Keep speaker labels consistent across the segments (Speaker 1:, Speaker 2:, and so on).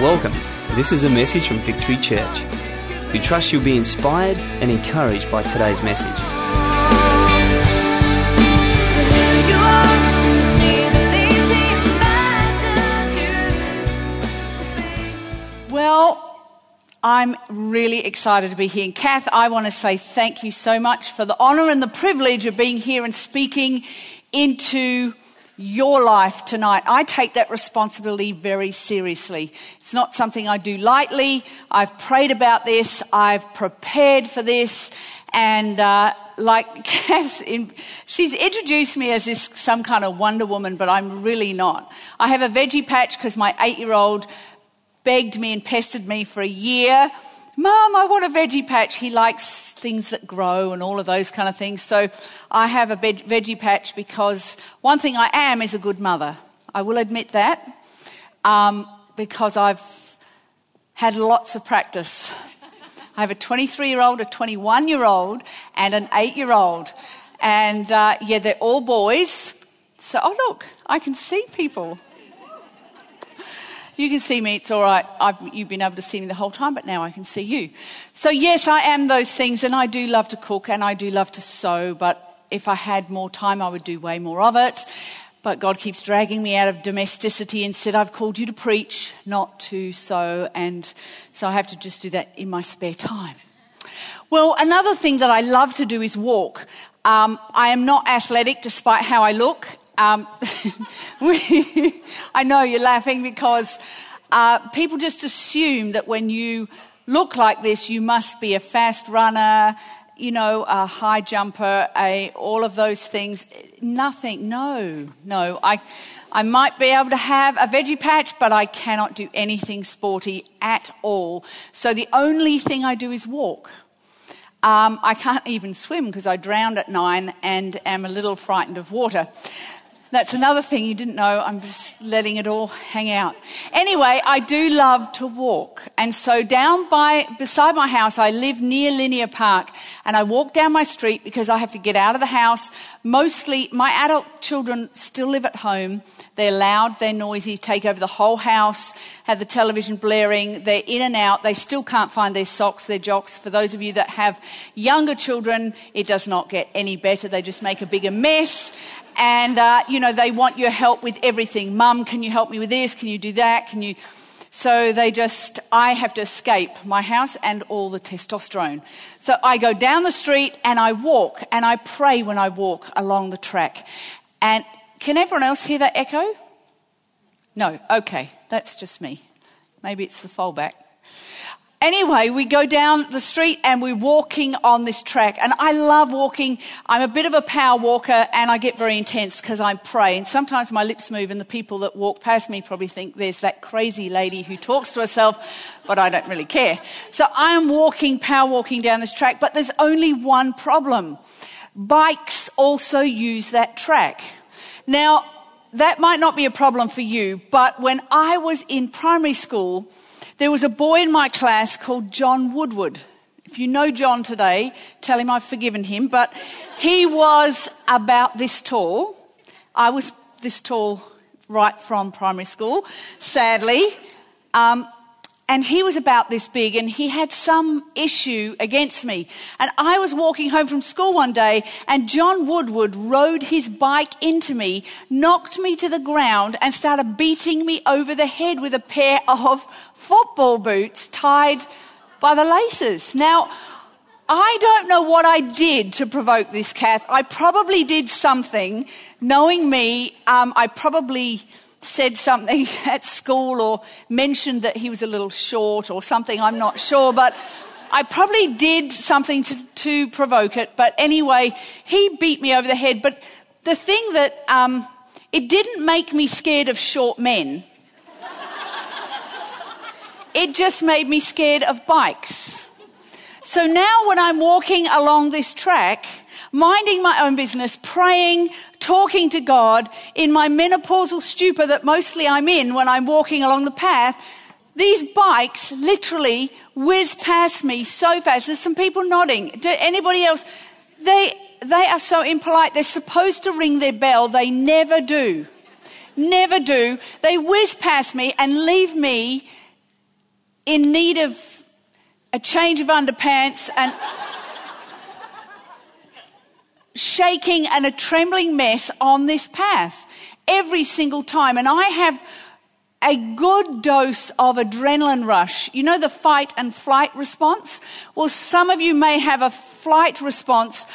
Speaker 1: Welcome. This is a message from Victory Church. We trust you'll be inspired and encouraged by today's message.
Speaker 2: Well, I'm really excited to be here. And Kath, I want to say thank you so much for the honor and the privilege of being here and speaking into your life tonight. I take that responsibility very seriously. It's not something I do lightly. I've prayed about this. I've prepared for this. And uh, like Cass, in, she's introduced me as this some kind of Wonder Woman, but I'm really not. I have a veggie patch because my eight-year-old begged me and pestered me for a year. Mom, I want a veggie patch. He likes things that grow and all of those kind of things. So I have a veggie patch because one thing I am is a good mother. I will admit that um, because I've had lots of practice. I have a 23 year old, a 21 year old, and an 8 year old. And uh, yeah, they're all boys. So, oh, look, I can see people. You can see me, it's all right. I've, you've been able to see me the whole time, but now I can see you. So, yes, I am those things, and I do love to cook and I do love to sew, but if I had more time, I would do way more of it. But God keeps dragging me out of domesticity and said, I've called you to preach, not to sew. And so I have to just do that in my spare time. Well, another thing that I love to do is walk. Um, I am not athletic despite how I look. Um, we, I know you're laughing because uh, people just assume that when you look like this, you must be a fast runner, you know, a high jumper, a, all of those things. Nothing. No, no. I, I might be able to have a veggie patch, but I cannot do anything sporty at all. So the only thing I do is walk. Um, I can't even swim because I drowned at nine and am a little frightened of water. That's another thing you didn't know. I'm just letting it all hang out. Anyway, I do love to walk. And so down by, beside my house, I live near Linear Park and I walk down my street because I have to get out of the house. Mostly, my adult children still live at home. They're loud, they're noisy, take over the whole house, have the television blaring, they're in and out. They still can't find their socks, their jocks. For those of you that have younger children, it does not get any better. They just make a bigger mess and uh, you know they want your help with everything. Mum can you help me with this? Can you do that? Can you? So they just i have to escape my house and all the testosterone. So i go down the street and i walk and i pray when i walk along the track. And can everyone else hear that echo? No. Okay. That's just me. Maybe it's the fallback Anyway, we go down the street and we're walking on this track. And I love walking. I'm a bit of a power walker and I get very intense because I pray. And sometimes my lips move and the people that walk past me probably think there's that crazy lady who talks to herself, but I don't really care. So I am walking, power walking down this track, but there's only one problem. Bikes also use that track. Now, that might not be a problem for you, but when I was in primary school, there was a boy in my class called John Woodward. If you know John today, tell him I've forgiven him. But he was about this tall. I was this tall right from primary school, sadly. Um, and he was about this big and he had some issue against me. And I was walking home from school one day and John Woodward rode his bike into me, knocked me to the ground and started beating me over the head with a pair of football boots tied by the laces. Now, I don't know what I did to provoke this, Kath. I probably did something. Knowing me, um, I probably said something at school or mentioned that he was a little short or something. I'm not sure, but I probably did something to, to provoke it. But anyway, he beat me over the head. But the thing that um, it didn't make me scared of short men. It just made me scared of bikes. So now when I'm walking along this track, minding my own business, praying, talking to God in my menopausal stupor that mostly I'm in when I'm walking along the path, these bikes literally whiz past me so fast. There's some people nodding. Do anybody else? They, they are so impolite. They're supposed to ring their bell. They never do. Never do. They whiz past me and leave me in need of a change of underpants and shaking and a trembling mess on this path every single time. And I have a good dose of adrenaline rush. You know the fight and flight response? Well, some of you may have a flight response.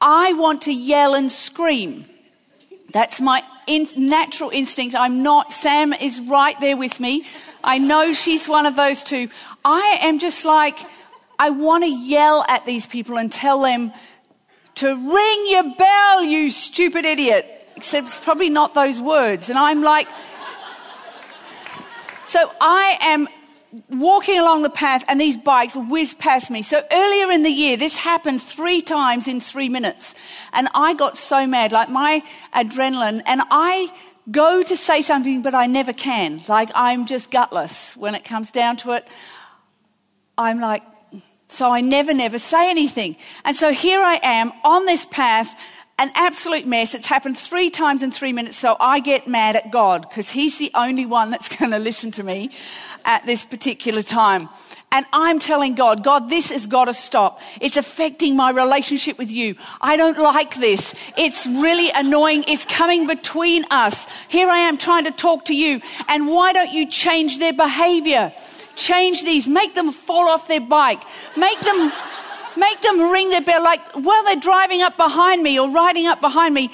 Speaker 2: I want to yell and scream. That's my in- natural instinct. I'm not, Sam is right there with me. I know she's one of those two. I am just like, I want to yell at these people and tell them to ring your bell, you stupid idiot. Except it's probably not those words. And I'm like, so I am walking along the path and these bikes whiz past me. So earlier in the year, this happened three times in three minutes. And I got so mad, like my adrenaline, and I go to say something, but I never can. Like I'm just gutless when it comes down to it. I'm like, so I never, never say anything. And so here I am on this path, an absolute mess. It's happened three times in three minutes. So I get mad at God because He's the only one that's going to listen to me at this particular time. And I'm telling God, God, this has got to stop. It's affecting my relationship with you. I don't like this. It's really annoying. It's coming between us. Here I am trying to talk to you. And why don't you change their behavior? Change these. Make them fall off their bike. Make them, make them ring their bell. Like while they're driving up behind me or riding up behind me,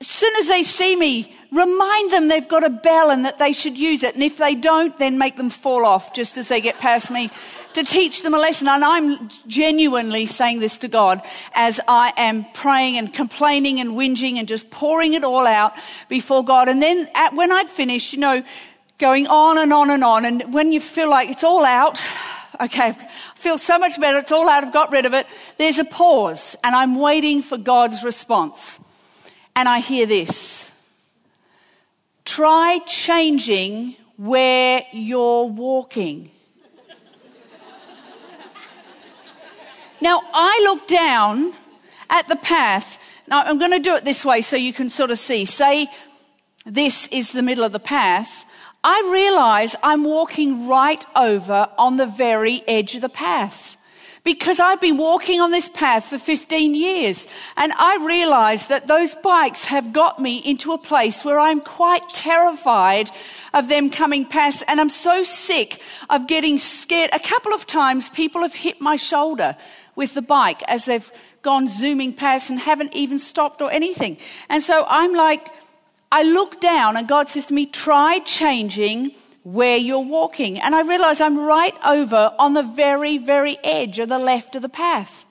Speaker 2: as soon as they see me, remind them they've got a bell and that they should use it. And if they don't, then make them fall off just as they get past me to teach them a lesson. And I'm genuinely saying this to God as I am praying and complaining and whinging and just pouring it all out before God. And then at, when I'd finished, you know, going on and on and on, and when you feel like it's all out, okay, I feel so much better, it's all out, I've got rid of it, there's a pause, and I'm waiting for God's response. And I hear this try changing where you're walking. now, I look down at the path. Now, I'm going to do it this way so you can sort of see. Say, this is the middle of the path. I realize I'm walking right over on the very edge of the path because I've been walking on this path for 15 years and I realize that those bikes have got me into a place where I'm quite terrified of them coming past and I'm so sick of getting scared. A couple of times people have hit my shoulder with the bike as they've gone zooming past and haven't even stopped or anything. And so I'm like, I look down and God says to me, try changing where you're walking. And I realize I'm right over on the very, very edge of the left of the path.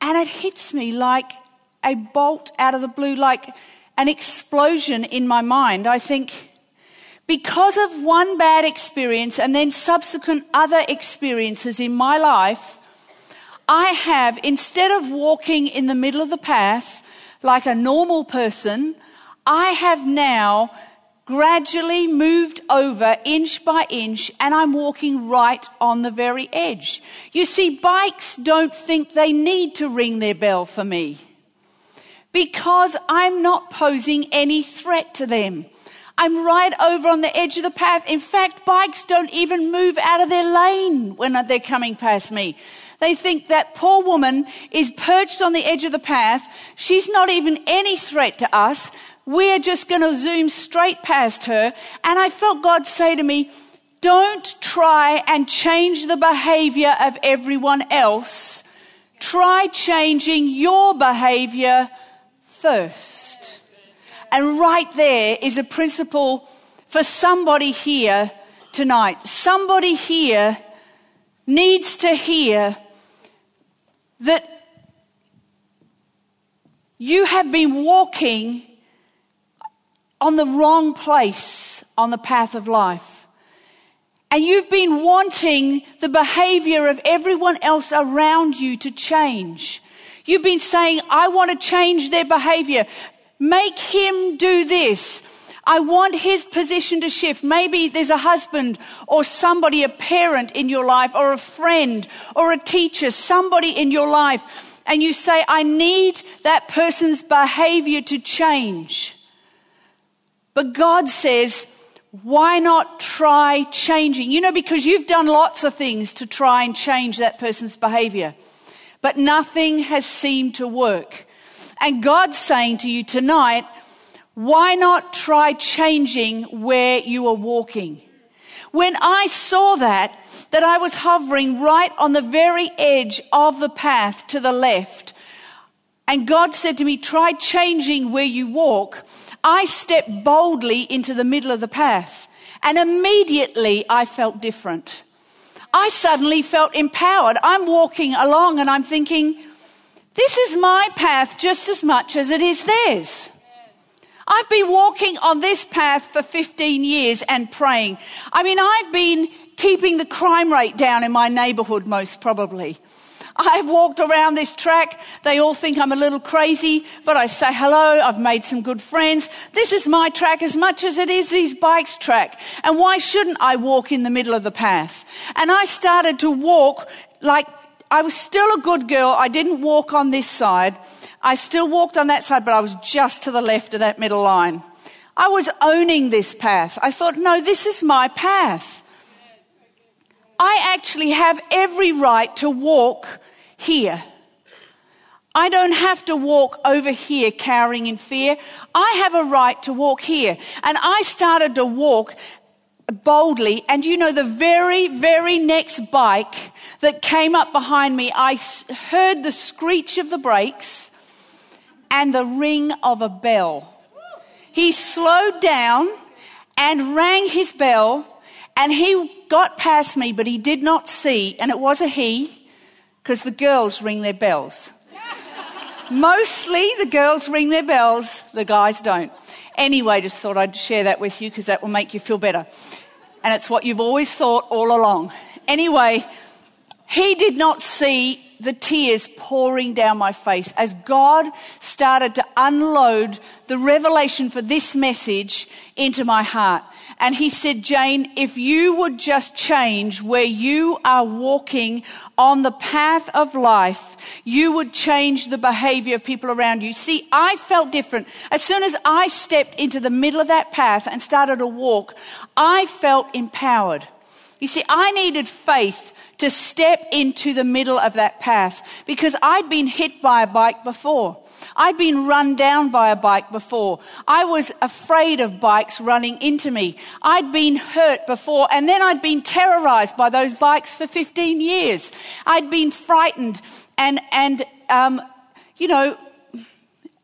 Speaker 2: And it hits me like a bolt out of the blue, like an explosion in my mind. I think, because of one bad experience and then subsequent other experiences in my life, I have, instead of walking in the middle of the path like a normal person, I have now gradually moved over inch by inch and I'm walking right on the very edge. You see, bikes don't think they need to ring their bell for me because I'm not posing any threat to them. I'm right over on the edge of the path. In fact, bikes don't even move out of their lane when they're coming past me. They think that poor woman is perched on the edge of the path. She's not even any threat to us. We're just going to zoom straight past her. And I felt God say to me, don't try and change the behavior of everyone else. Try changing your behavior first. And right there is a principle for somebody here tonight. Somebody here needs to hear that you have been walking on the wrong place on the path of life. And you've been wanting the behavior of everyone else around you to change. You've been saying, I want to change their behavior. Make him do this. I want his position to shift. Maybe there's a husband or somebody, a parent in your life or a friend or a teacher, somebody in your life. And you say, I need that person's behavior to change. But God says, why not try changing? You know, because you've done lots of things to try and change that person's behavior, but nothing has seemed to work. And God's saying to you tonight, why not try changing where you are walking? When I saw that, that I was hovering right on the very edge of the path to the left, and God said to me, try changing where you walk, I stepped boldly into the middle of the path. And immediately I felt different. I suddenly felt empowered. I'm walking along and I'm thinking, this is my path just as much as it is theirs. I've been walking on this path for 15 years and praying. I mean, I've been keeping the crime rate down in my neighborhood most probably. I've walked around this track. They all think I'm a little crazy, but I say hello. I've made some good friends. This is my track as much as it is these bikes' track. And why shouldn't I walk in the middle of the path? And I started to walk like I was still a good girl. I didn't walk on this side. I still walked on that side, but I was just to the left of that middle line. I was owning this path. I thought, no, this is my path. I actually have every right to walk here. I don't have to walk over here cowering in fear. I have a right to walk here. And I started to walk boldly. And you know, the very, very next bike that came up behind me, I heard the screech of the brakes and the ring of a bell. He slowed down and rang his bell and he got past me, but he did not see, and it was a he, because the girls ring their bells. Mostly the girls ring their bells, the guys don't. Anyway, just thought I'd share that with you because that will make you feel better. And it's what you've always thought all along. Anyway, he did not see the tears pouring down my face as God started to unload the revelation for this message into my heart. And he said, Jane, if you would just change where you are walking on the path of life, you would change the behavior of people around you. See, I felt different. As soon as I stepped into the middle of that path and started to walk, I felt empowered. You see, I needed faith to step into the middle of that path because I'd been hit by a bike before. I'd been run down by a bike before. I was afraid of bikes running into me. I'd been hurt before, and then I'd been terrorized by those bikes for 15 years. I'd been frightened and, and, um, you know,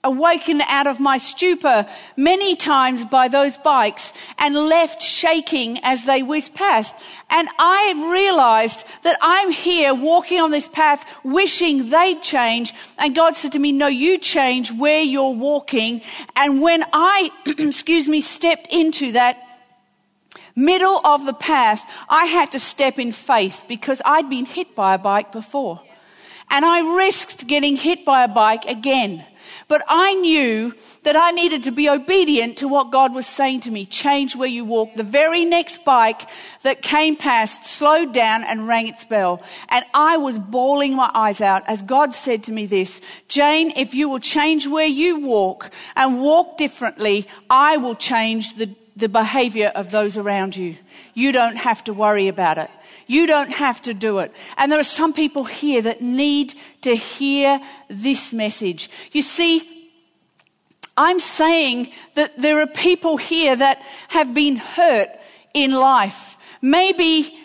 Speaker 2: awakened out of my stupor many times by those bikes and left shaking as they whizzed past. And I realized that I'm here walking on this path wishing they'd change. And God said to me, no, you change where you're walking. And when I, excuse me, stepped into that middle of the path, I had to step in faith because I'd been hit by a bike before. And I risked getting hit by a bike again. But I knew that I needed to be obedient to what God was saying to me. Change where you walk. The very next bike that came past slowed down and rang its bell. And I was bawling my eyes out as God said to me this, Jane, if you will change where you walk and walk differently, I will change the, the behavior of those around you. You don't have to worry about it. You don't have to do it. And there are some people here that need to hear this message. You see, I'm saying that there are people here that have been hurt in life. Maybe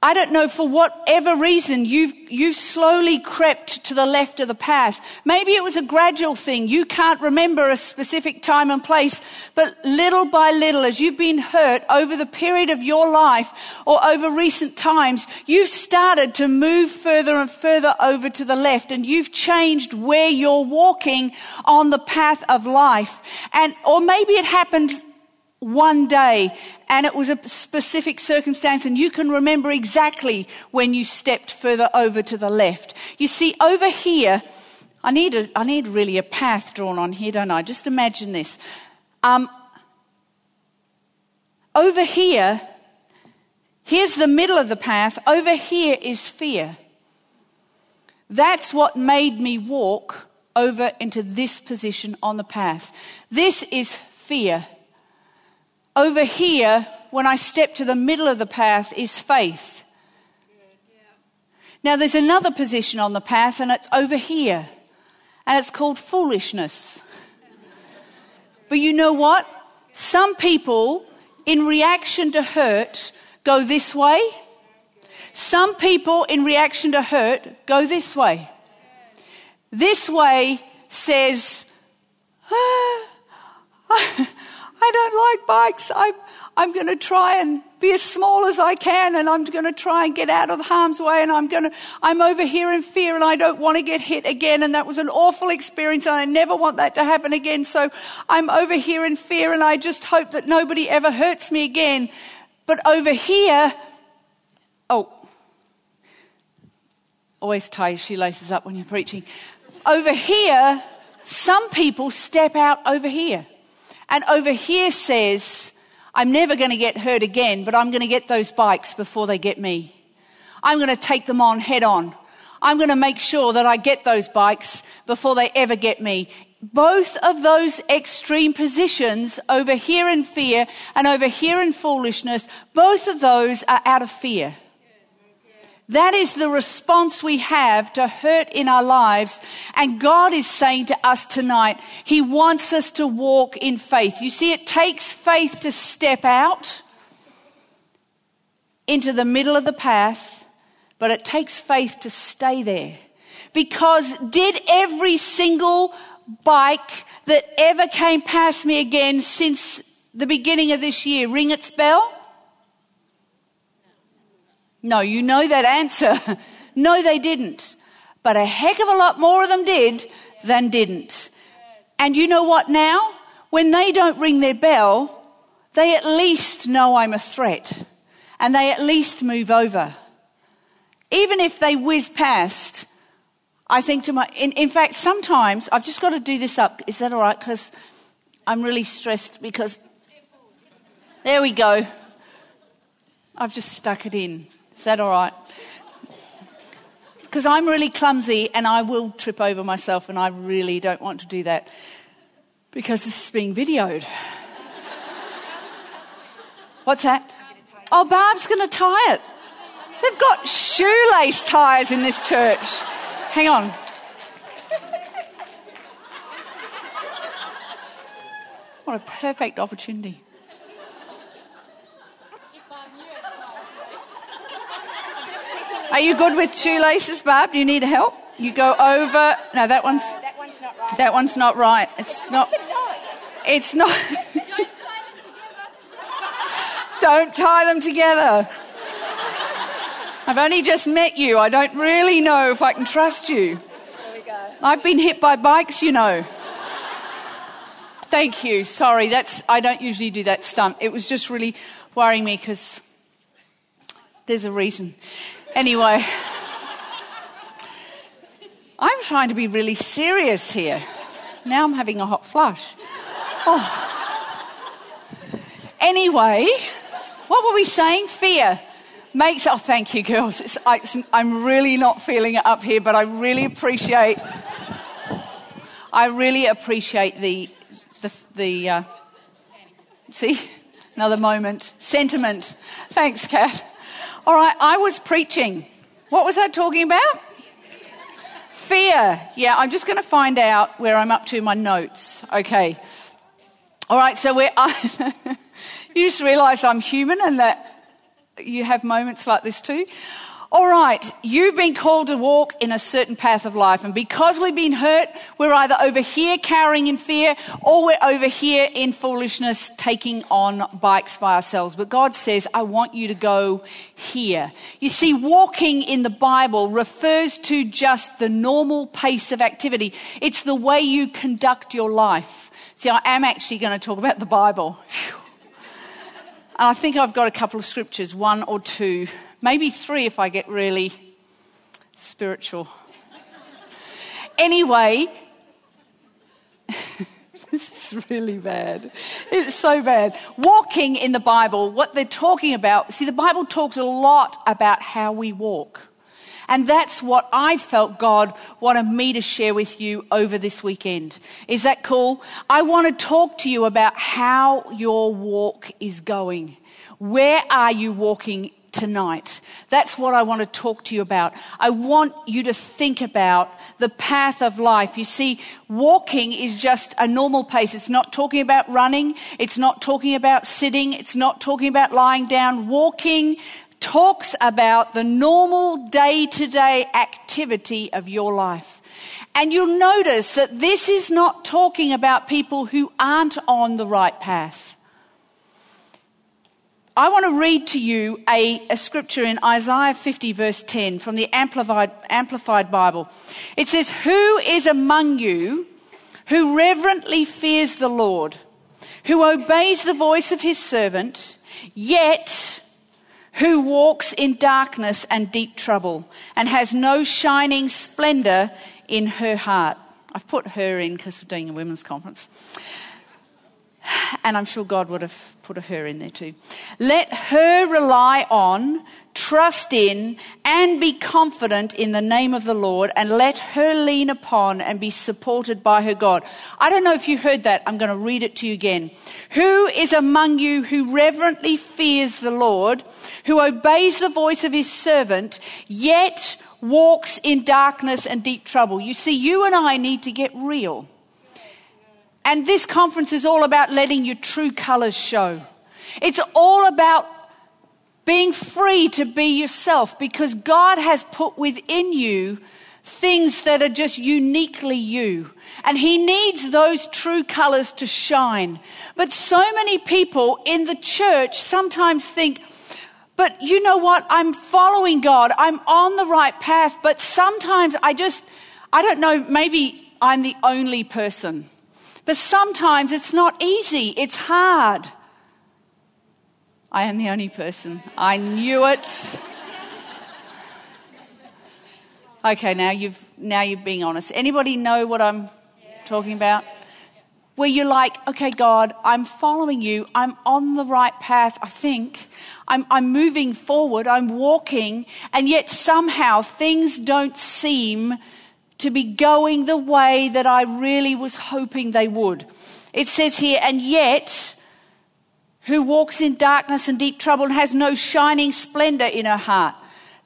Speaker 2: I don't know, for whatever reason, you've, you've slowly crept to the left of the path. Maybe it was a gradual thing. You can't remember a specific time and place, but little by little, as you've been hurt over the period of your life or over recent times, you've started to move further and further over to the left and you've changed where you're walking on the path of life. And, or maybe it happened one day and it was a specific circumstance and you can remember exactly when you stepped further over to the left. You see, over here, I need, a, I need really a path drawn on here, don't I? Just imagine this. Um, over here, here's the middle of the path. Over here is fear. That's what made me walk over into this position on the path. This is fear. Over here, when I step to the middle of the path, is faith. Now, there's another position on the path, and it's over here, and it's called foolishness. But you know what? Some people, in reaction to hurt, go this way. Some people, in reaction to hurt, go this way. This way says, ah, I don't like bikes. I'm, I'm going to try and be as small as I can and I'm going to try and get out of harm's way and I'm going to, I'm over here in fear and I don't want to get hit again and that was an awful experience and I never want that to happen again. So I'm over here in fear and I just hope that nobody ever hurts me again. But over here, oh, always tie your shoelaces up when you're preaching. Over here, some people step out over here. And over here says, I'm never going to get hurt again, but I'm going to get those bikes before they get me. I'm going to take them on head on. I'm going to make sure that I get those bikes before they ever get me. Both of those extreme positions, over here in fear and over here in foolishness, both of those are out of fear. That is the response we have to hurt in our lives. And God is saying to us tonight, He wants us to walk in faith. You see, it takes faith to step out into the middle of the path, but it takes faith to stay there. Because did every single bike that ever came past me again since the beginning of this year ring its bell? No, you know that answer. no, they didn't. But a heck of a lot more of them did than didn't. And you know what now? When they don't ring their bell, they at least know I'm a threat. And they at least move over. Even if they whiz past, I think to my, in, in fact, sometimes I've just got to do this up. Is that all right? Because I'm really stressed because, there we go. I've just stuck it in. Is that all right? Because I'm really clumsy and I will trip over myself, and I really don't want to do that because this is being videoed. What's that? Oh, Barb's going to tie it. They've got shoelace ties in this church. Hang on. What a perfect opportunity. Are you good with shoelaces, Barb? Do you need help? You go over. No, that one's.
Speaker 3: That one's not right.
Speaker 2: That one's not right. It's not. It's not. don't tie them together. I've only just met you. I don't really know if I can trust you.
Speaker 3: There we go.
Speaker 2: I've been hit by bikes, you know. Thank you. Sorry, that's I don't usually do that stunt. It was just really worrying me because there's a reason. Anyway, I'm trying to be really serious here. Now I'm having a hot flush. Oh. Anyway, what were we saying? Fear makes. Oh, thank you, girls. It's, it's, I'm really not feeling it up here, but I really appreciate. I really appreciate the the, the uh, see another moment sentiment. Thanks, Kat. All right, I was preaching. What was I talking about? Fear. Yeah, I'm just going to find out where I'm up to in my notes. Okay. All right, so we're. you just realize I'm human and that you have moments like this too. All right, you've been called to walk in a certain path of life, and because we've been hurt, we're either over here cowering in fear, or we're over here in foolishness taking on bikes by ourselves. But God says, I want you to go here. You see, walking in the Bible refers to just the normal pace of activity. It's the way you conduct your life. See, I am actually going to talk about the Bible. And I think I've got a couple of scriptures, one or two Maybe three if I get really spiritual. anyway, this is really bad. It's so bad. Walking in the Bible, what they're talking about, see, the Bible talks a lot about how we walk. And that's what I felt God wanted me to share with you over this weekend. Is that cool? I want to talk to you about how your walk is going. Where are you walking tonight? That's what I want to talk to you about. I want you to think about the path of life. You see, walking is just a normal pace. It's not talking about running. It's not talking about sitting. It's not talking about lying down. Walking talks about the normal day to day activity of your life. And you'll notice that this is not talking about people who aren't on the right path. I want to read to you a, a, scripture in Isaiah 50, verse 10 from the Amplified, Amplified Bible. It says, Who is among you who reverently fears the Lord, who obeys the voice of his servant, yet who walks in darkness and deep trouble, and has no shining splendor in her heart. I've put her in because we're doing a women's conference. And I'm sure God would have put her in there too. Let her rely on, trust in, and be confident in the name of the Lord, and let her lean upon and be supported by her God. I don't know if you heard that. I'm going to read it to you again. Who is among you who reverently fears the Lord, who obeys the voice of his servant, yet walks in darkness and deep trouble? You see, you and I need to get real. And this conference is all about letting your true colors show. It's all about being free to be yourself because God has put within you things that are just uniquely you. And He needs those true colors to shine. But so many people in the church sometimes think, but you know what? I'm following God. I'm on the right path. But sometimes I just, I don't know, maybe I'm the only person but sometimes it's not easy, it's hard. I am the only person. I knew it. Okay, now you've now you're being honest. Anybody know what I'm talking about? Where you're like, okay, God, I'm following you. I'm on the right path, I think. I'm, I'm moving forward. I'm walking. And yet somehow things don't seem to be going the way that I really was hoping they would. It says here, and yet, who walks in darkness and deep trouble and has no shining splendor in her heart,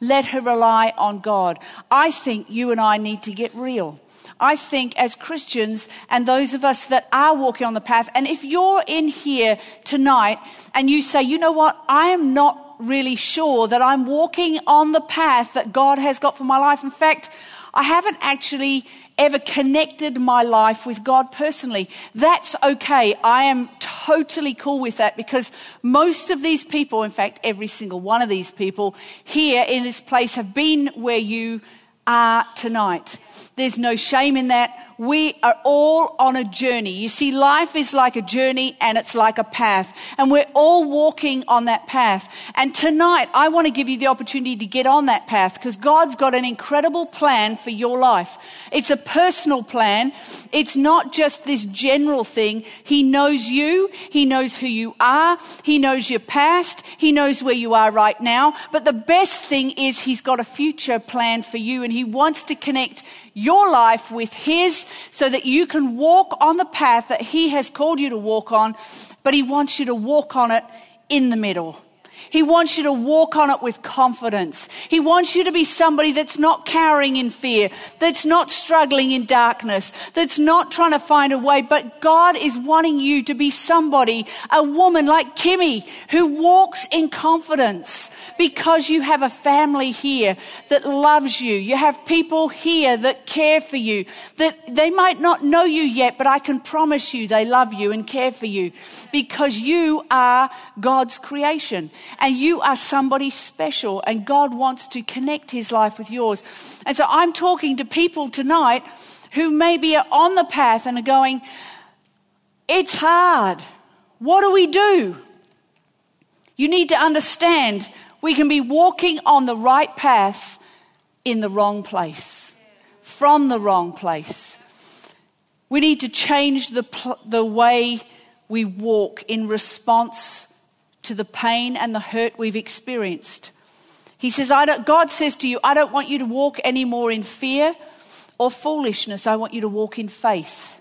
Speaker 2: let her rely on God. I think you and I need to get real. I think as Christians and those of us that are walking on the path, and if you're in here tonight and you say, you know what, I am not really sure that I'm walking on the path that God has got for my life. In fact, I haven't actually ever connected my life with God personally. That's okay. I am totally cool with that because most of these people, in fact, every single one of these people here in this place have been where you are tonight. There's no shame in that. We are all on a journey. You see, life is like a journey and it's like a path. And we're all walking on that path. And tonight, I want to give you the opportunity to get on that path because God's got an incredible plan for your life. It's a personal plan. It's not just this general thing. He knows you. He knows who you are. He knows your past. He knows where you are right now. But the best thing is He's got a future plan for you and He wants to connect your life with His so that you can walk on the path that He has called you to walk on, but He wants you to walk on it in the middle. He wants you to walk on it with confidence. He wants you to be somebody that's not cowering in fear, that's not struggling in darkness, that's not trying to find a way. But God is wanting you to be somebody, a woman like Kimmy, who walks in confidence because you have a family here that loves you. You have people here that care for you, that they might not know you yet, but I can promise you they love you and care for you because you are God's creation and you are somebody special, and God wants to connect his life with yours. And so I'm talking to people tonight who maybe are on the path and are going, It's hard. What do we do? You need to understand we can be walking on the right path in the wrong place, from the wrong place. We need to change the, the way we walk in response to the pain and the hurt we've experienced. He says, God says to you, I don't want you to walk anymore in fear or foolishness. I want you to walk in faith.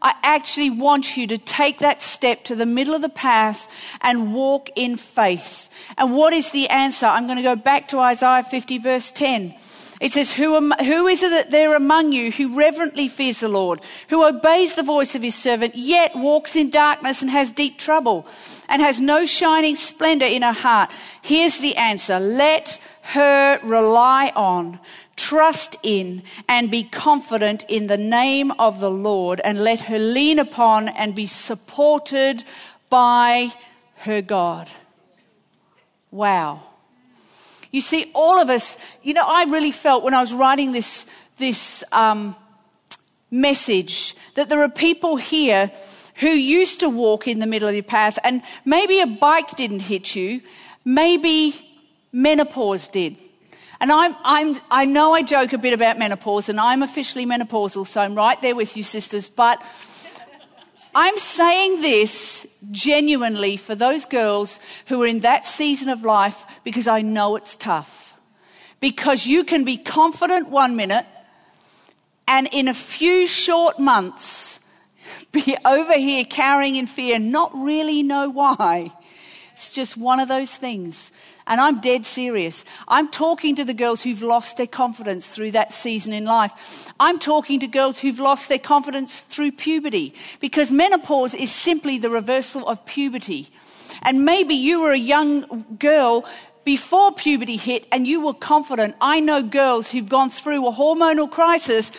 Speaker 2: I actually want you to take that step to the middle of the path and walk in faith. And what is the answer? I'm going to go back to Isaiah 50, verse 10. It says, who, am, who is it that there among you who reverently fears the Lord, who obeys the voice of his servant, yet walks in darkness and has deep trouble, and has no shining splendor in her heart? Here's the answer. Let her rely on, trust in, and be confident in the name of the Lord, and let her lean upon and be supported by her God. Wow. You see, all of us, you know, I really felt when I was writing this, this um, message that there are people here who used to walk in the middle of your path, and maybe a bike didn't hit you, maybe menopause did. And I'm, I'm, I know I joke a bit about menopause, and I'm officially menopausal, so I'm right there with you, sisters, but I'm saying this genuinely for those girls who are in that season of life because I know it's tough. Because you can be confident one minute and in a few short months be over here cowering in fear, not really know why. It's just one of those things. And I'm dead serious. I'm talking to the girls who've lost their confidence through that season in life. I'm talking to girls who've lost their confidence through puberty because menopause is simply the reversal of puberty. And maybe you were a young girl before puberty hit and you were confident. I know girls who've gone through a hormonal crisis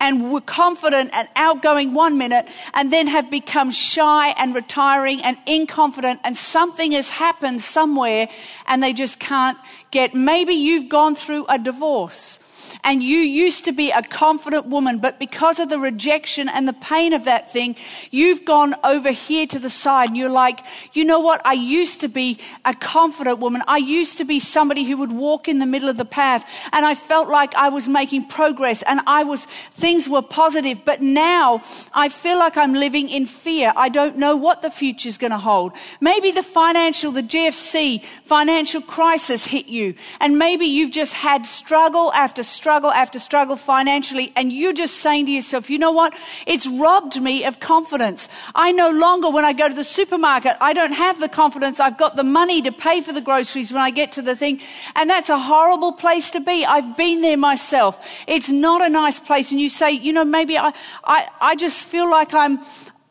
Speaker 2: and were confident and outgoing one minute and then have become shy and retiring and inconfident and something has happened somewhere and they just can't get. Maybe you've gone through a divorce and you used to be a confident woman, but because of the rejection and the pain of that thing, you've gone over here to the side and you're like, you know what? I used to be a confident woman. I used to be somebody who would walk in the middle of the path and I felt like I was making progress and I was, things were positive, but now I feel like I'm living in fear. I don't know what the future's going to hold. Maybe the financial, the GFC financial crisis hit you and maybe you've just had struggle after struggle after struggle financially, and you're just saying to yourself, you know what? It's robbed me of confidence. I no longer, when I go to the supermarket, I don't have the confidence. I've got the money to pay for the groceries when I get to the thing. And that's a horrible place to be. I've been there myself. It's not a nice place. And you say, you know, maybe I, I, I just feel like I'm,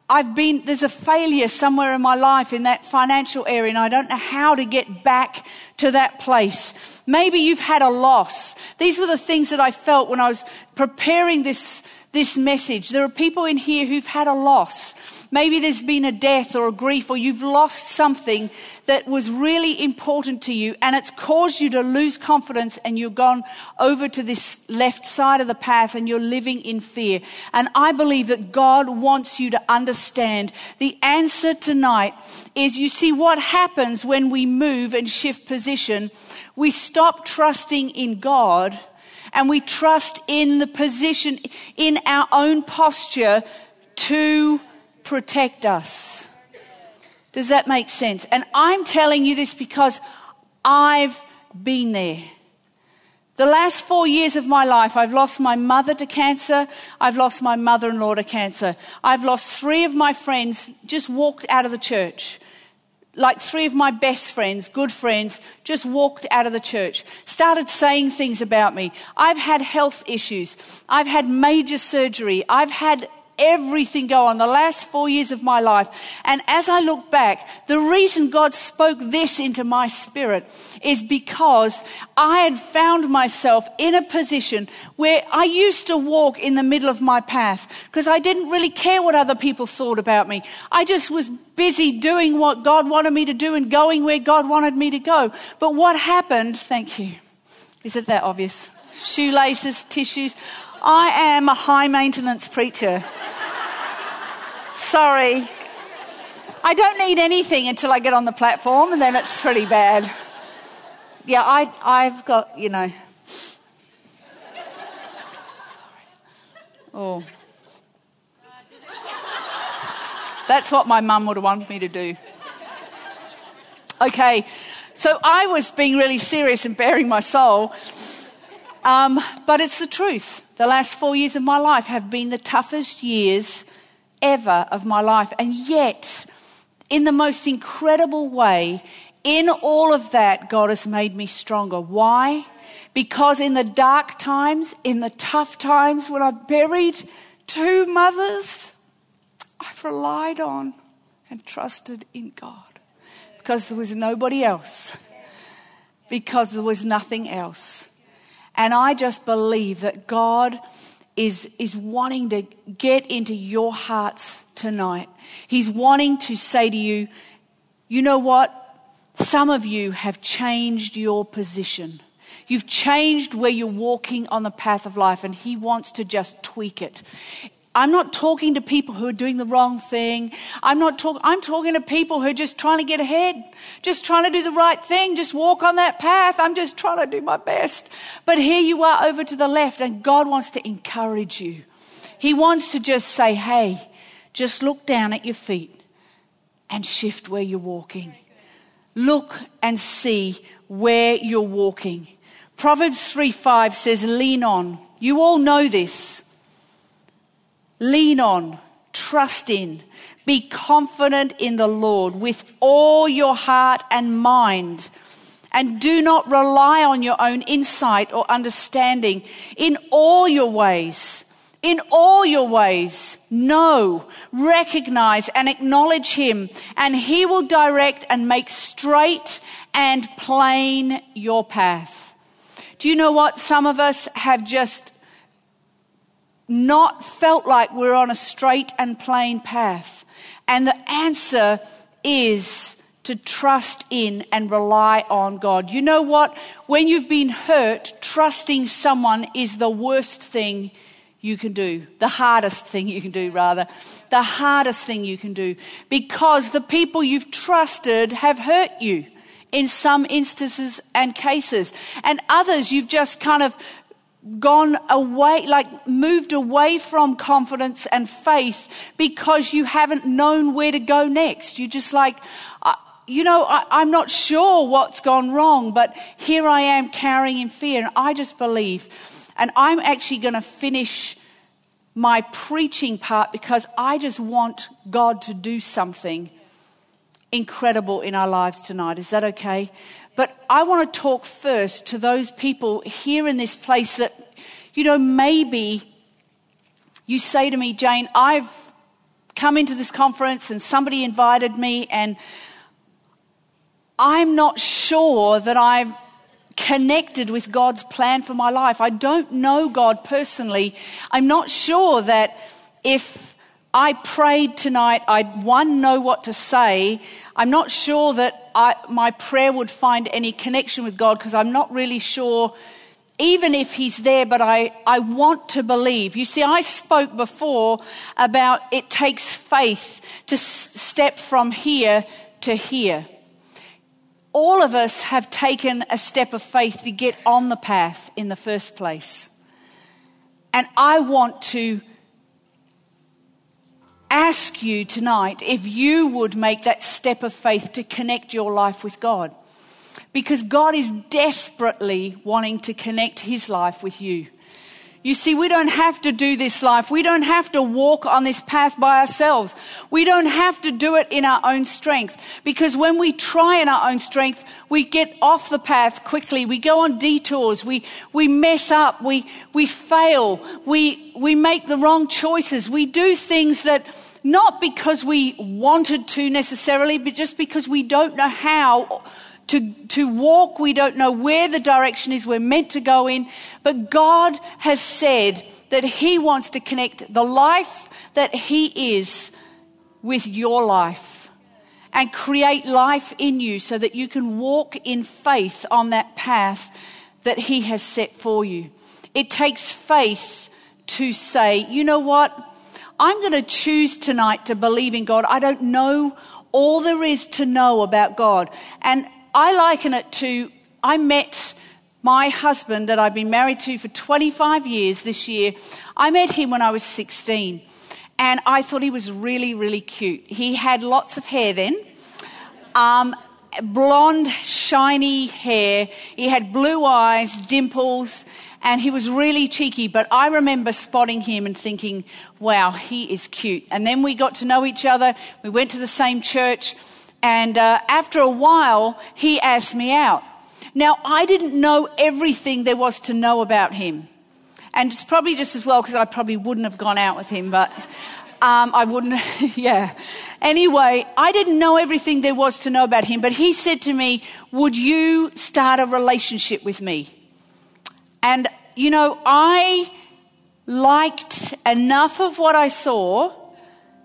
Speaker 2: I've been, there's a failure somewhere in my life in that financial area, and I don't know how to get back to that place. Maybe you've had a loss. These were the things that I felt when I was preparing this, this message. There are people in here who've had a loss. Maybe there's been a death or a grief, or you've lost something that was really important to you, and it's caused you to lose confidence, and you've gone over to this left side of the path and you're living in fear. And I believe that God wants you to understand the answer tonight is you see what happens when we move and shift position. We stop trusting in God and we trust in the position, in our own posture to protect us. Does that make sense? And I'm telling you this because I've been there. The last four years of my life, I've lost my mother to cancer. I've lost my mother in law to cancer. I've lost three of my friends, just walked out of the church. Like three of my best friends, good friends, just walked out of the church, started saying things about me. I've had health issues. I've had major surgery. I've had everything go on the last four years of my life. And as I look back, the reason God spoke this into my spirit is because I had found myself in a position where I used to walk in the middle of my path because I didn't really care what other people thought about me. I just was busy doing what God wanted me to do and going where God wanted me to go. But what happened, thank you. Is it that obvious? Shoelaces, tissues. I am a high maintenance preacher. Sorry. I don't need anything until I get on the platform, and then it's pretty bad. Yeah, I, I've got, you know. Sorry. Oh. That's what my mum would have wanted me to do. Okay, So I was being really serious and baring my soul. Um, but it's the truth. The last four years of my life have been the toughest years ever of my life. And yet, in the most incredible way, in all of that, God has made me stronger. Why? Because in the dark times, in the tough times when I've buried two mothers, I've relied on and trusted in God. Because there was nobody else. Because there was nothing else. And I just believe that God is, is wanting to get into your hearts tonight. He's wanting to say to you, you know what? Some of you have changed your position. You've changed where you're walking on the path of life, and He wants to just tweak it. I'm not talking to people who are doing the wrong thing. I'm not talking, I'm talking to people who are just trying to get ahead, just trying to do the right thing, just walk on that path. I'm just trying to do my best. But here you are over to the left and God wants to encourage you. He wants to just say, hey, just look down at your feet and shift where you're walking. Look and see where you're walking. Proverbs 3 5 says, lean on. You all know this. Lean on, trust in, be confident in the Lord with all your heart and mind. And do not rely on your own insight or understanding in all your ways. In all your ways, know, recognize, and acknowledge Him, and He will direct and make straight and plain your path. Do you know what? Some of us have just not felt like we're on a straight and plain path. And the answer is to trust in and rely on God. You know what? When you've been hurt, trusting someone is the worst thing you can do. The hardest thing you can do, rather. The hardest thing you can do. Because the people you've trusted have hurt you in some instances and cases. And others you've just kind of gone away, like moved away from confidence and faith because you haven't known where to go next. You're just like, you know, I, am not sure what's gone wrong, but here I am carrying in fear. And I just believe, and I'm actually going to finish my preaching part because I just want God to do something incredible in our lives tonight. Is that okay? But I want to talk first to those people here in this place that, you know, maybe you say to me, Jane, I've come into this conference and somebody invited me, and I'm not sure that I've connected with God's plan for my life. I don't know God personally. I'm not sure that if I prayed tonight, I'd one know what to say. I'm not sure that I, my prayer would find any connection with God because I'm not really sure, even if He's there, but I, I want to believe. You see, I spoke before about it takes faith to s- step from here to here. All of us have taken a step of faith to get on the path in the first place. And I want to ask you tonight if you would make that step of faith to connect your life with God. Because God is desperately wanting to connect his life with you. You see, we don't have to do this life. We don't have to walk on this path by ourselves. We don't have to do it in our own strength. Because when we try in our own strength, we get off the path quickly. We go on detours. We, we mess up. We, we fail. We, we make the wrong choices. We do things that not because we wanted to necessarily, but just because we don't know how to, to walk. We don't know where the direction is we're meant to go in. But God has said that He wants to connect the life that He is with your life and create life in you so that you can walk in faith on that path that He has set for you. It takes faith to say, you know what? I'm going to choose tonight to believe in God. I don't know all there is to know about God. And I liken it to I met my husband that I've been married to for 25 years this year. I met him when I was 16 and I thought he was really, really cute. He had lots of hair then. Um, blonde, shiny hair. He had blue eyes, dimples, and he was really cheeky. But I remember spotting him and thinking, wow, he is cute. And then we got to know each other. We went to the same church. And uh, after a while, he asked me out. Now, I didn't know everything there was to know about him. And it's probably just as well because I probably wouldn't have gone out with him, but um, I wouldn't, yeah. Anyway, I didn't know everything there was to know about him, but he said to me, Would you start a relationship with me? And, you know, I liked enough of what I saw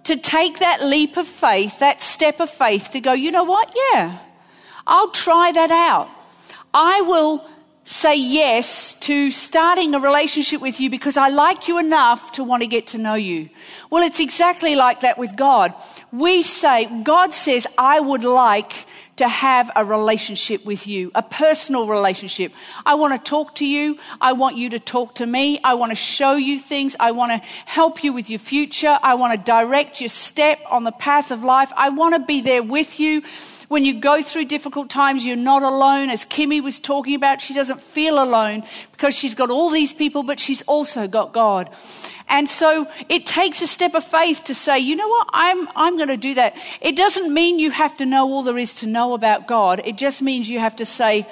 Speaker 2: to take that leap of faith, that step of faith to go, you know what? Yeah, I'll try that out. I will say yes to starting a relationship with you because I like you enough to want to get to know you. Well, it's exactly like that with God. We say, God says, I would like to have a relationship with you, a personal relationship. I want to talk to you. I want you to talk to me. I want to show you things. I want to help you with your future. I want to direct your step on the path of life. I want to be there with you. When you go through difficult times, you're not alone. As Kimmy was talking about, she doesn't feel alone because she's got all these people, but she's also got God. And so it takes a step of faith to say, you know what, I'm, I'm going to do that. It doesn't mean you have to know all there is to know about God. It just means you have to say,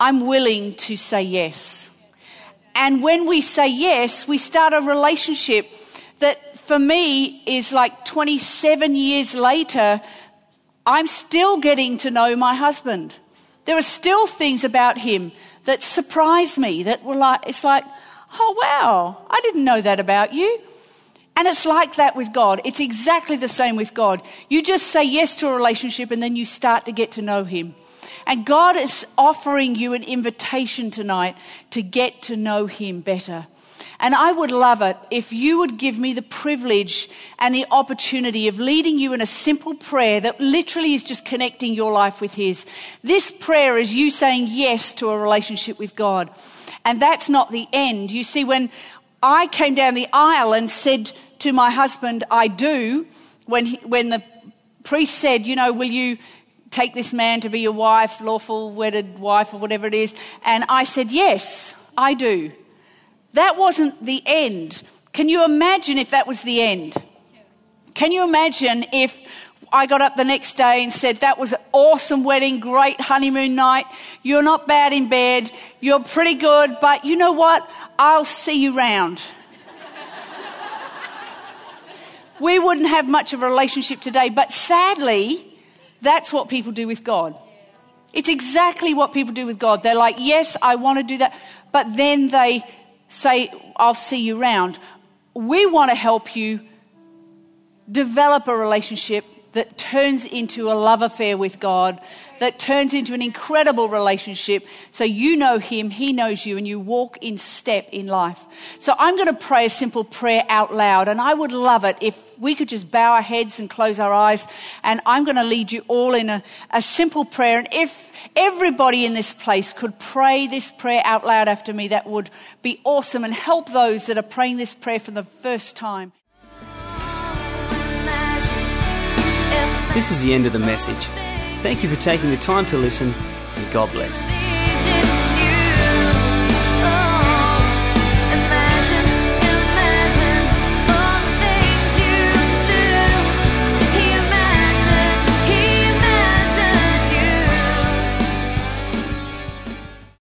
Speaker 2: I'm willing to say yes. And when we say yes, we start a relationship that for me is like 27 years later I'm still getting to know my husband. There are still things about him that surprise me that were like, it's like, oh wow, I didn't know that about you. And it's like that with God. It's exactly the same with God. You just say yes to a relationship and then you start to get to know him. And God is offering you an invitation tonight to get to know him better. And I would love it if you would give me the privilege and the opportunity of leading you in a simple prayer that literally is just connecting your life with His. This prayer is you saying yes to a relationship with God. And that's not the end. You see, when I came down the aisle and said to my husband, I do, when, he, when the priest said, you know, will you take this man to be your wife, lawful wedded wife, or whatever it is? And I said, yes, I do. That wasn't the end. Can you imagine if that was the end? Can you imagine if I got up the next day and said, That was an awesome wedding, great honeymoon night. You're not bad in bed. You're pretty good, but you know what? I'll see you round. we wouldn't have much of a relationship today, but sadly, that's what people do with God. It's exactly what people do with God. They're like, Yes, I want to do that, but then they say, I'll see you round. We want to help you develop a relationship that turns into a love affair with God, that turns into an incredible relationship so you know Him, He knows you, and you walk in step in life. So I'm going to pray a simple prayer out loud, and I would love it if we could just bow our heads and close our eyes, and I'm going to lead you all in a, a simple prayer. And if everybody in this place could pray this prayer out loud after me, that would be awesome and help those that are praying this prayer for the first time.
Speaker 1: This is the end of the message. Thank you for taking the time to listen, and God bless.